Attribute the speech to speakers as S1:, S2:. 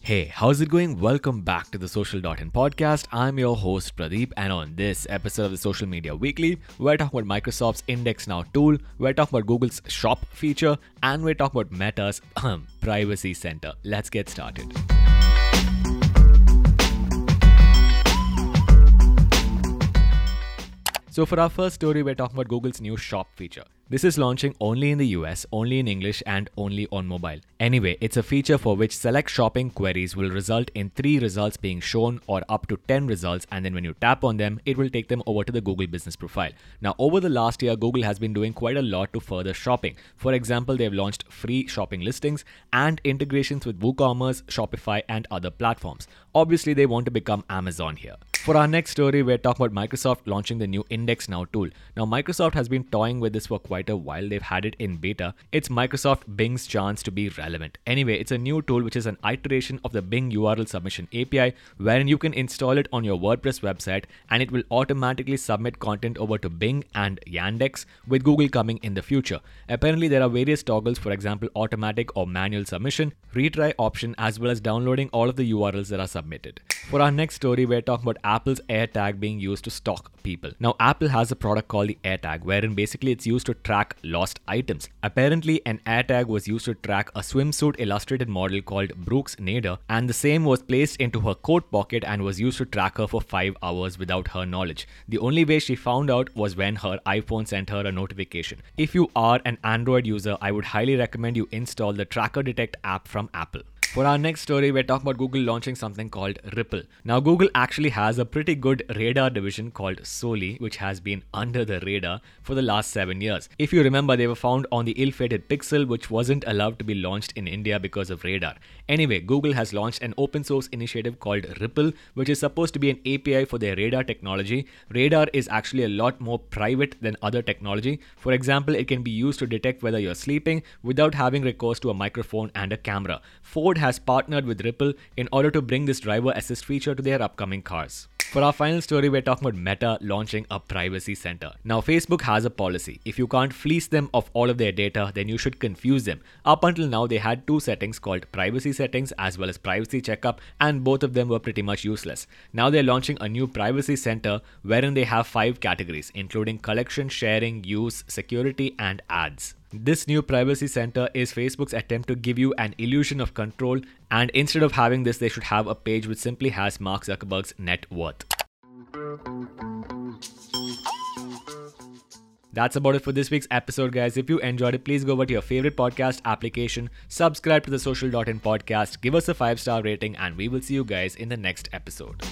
S1: Hey, how's it going? Welcome back to the Social.in podcast. I'm your host Pradeep, and on this episode of the Social Media Weekly, we're talking about Microsoft's Index Now tool, we're talking about Google's Shop feature, and we're talking about Meta's Privacy Center. Let's get started. So, for our first story, we're talking about Google's new Shop feature. This is launching only in the US, only in English, and only on mobile. Anyway, it's a feature for which select shopping queries will result in three results being shown or up to 10 results, and then when you tap on them, it will take them over to the Google business profile. Now, over the last year, Google has been doing quite a lot to further shopping. For example, they've launched free shopping listings and integrations with WooCommerce, Shopify, and other platforms. Obviously, they want to become Amazon here. For our next story, we're talking about Microsoft launching the new Index Now tool. Now, Microsoft has been toying with this for quite a while. They've had it in beta. It's Microsoft Bing's chance to be relevant. Anyway, it's a new tool which is an iteration of the Bing URL submission API, wherein you can install it on your WordPress website and it will automatically submit content over to Bing and Yandex, with Google coming in the future. Apparently, there are various toggles, for example, automatic or manual submission, retry option, as well as downloading all of the URLs that are submitted. For our next story, we're talking about Apple's AirTag being used to stalk people. Now, Apple has a product called the AirTag, wherein basically it's used to track lost items. Apparently, an AirTag was used to track a swimsuit illustrated model called Brooks Nader, and the same was placed into her coat pocket and was used to track her for 5 hours without her knowledge. The only way she found out was when her iPhone sent her a notification. If you are an Android user, I would highly recommend you install the Tracker Detect app from Apple. For our next story, we're talking about Google launching something called Ripple. Now, Google actually has a pretty good radar division called Soli, which has been under the radar for the last seven years. If you remember, they were found on the ill fated Pixel, which wasn't allowed to be launched in India because of radar. Anyway, Google has launched an open source initiative called Ripple, which is supposed to be an API for their radar technology. Radar is actually a lot more private than other technology. For example, it can be used to detect whether you're sleeping without having recourse to a microphone and a camera. Ford has partnered with Ripple in order to bring this driver assist feature to their upcoming cars. For our final story, we're talking about Meta launching a privacy center. Now, Facebook has a policy. If you can't fleece them of all of their data, then you should confuse them. Up until now, they had two settings called privacy settings as well as privacy checkup, and both of them were pretty much useless. Now they're launching a new privacy center wherein they have five categories, including collection, sharing, use, security, and ads. This new privacy center is Facebook's attempt to give you an illusion of control, and instead of having this, they should have a page which simply has Mark Zuckerberg's net worth. That's about it for this week's episode, guys. If you enjoyed it, please go over to your favorite podcast application, subscribe to the Social.in podcast, give us a five star rating, and we will see you guys in the next episode.